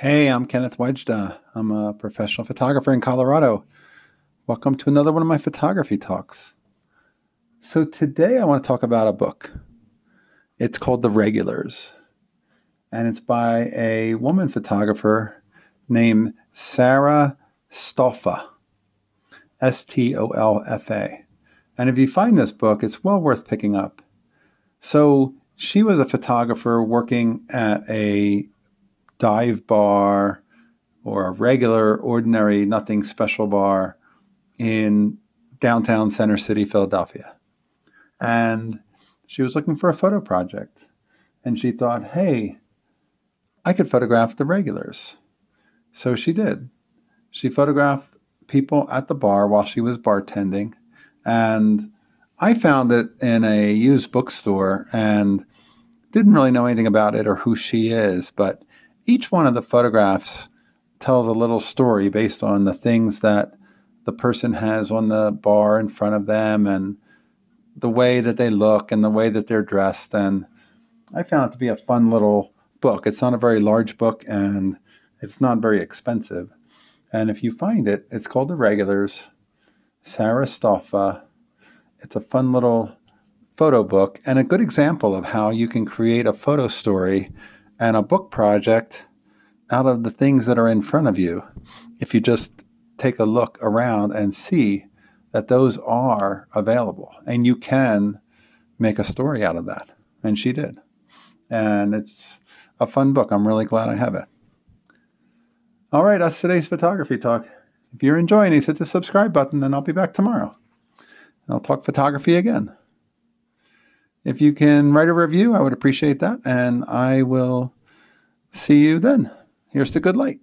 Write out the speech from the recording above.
Hey, I'm Kenneth Wajda. I'm a professional photographer in Colorado. Welcome to another one of my photography talks. So, today I want to talk about a book. It's called The Regulars, and it's by a woman photographer named Sarah Stolfa, S T O L F A. And if you find this book, it's well worth picking up. So, she was a photographer working at a dive bar or a regular, ordinary, nothing special bar in downtown Center City, Philadelphia. And she was looking for a photo project. And she thought, hey, I could photograph the regulars. So she did. She photographed people at the bar while she was bartending. And I found it in a used bookstore and didn't really know anything about it or who she is, but each one of the photographs tells a little story based on the things that the person has on the bar in front of them and the way that they look and the way that they're dressed. And I found it to be a fun little book. It's not a very large book and it's not very expensive. And if you find it, it's called The Regulars, Sarah Stolfa. It's a fun little photo book and a good example of how you can create a photo story and a book project out of the things that are in front of you. If you just take a look around and see that those are available and you can make a story out of that. And she did. And it's a fun book. I'm really glad I have it. All right, that's today's photography talk. If you're enjoying these, hit the subscribe button and I'll be back tomorrow. I'll talk photography again. If you can write a review, I would appreciate that. And I will see you then. Here's the good light.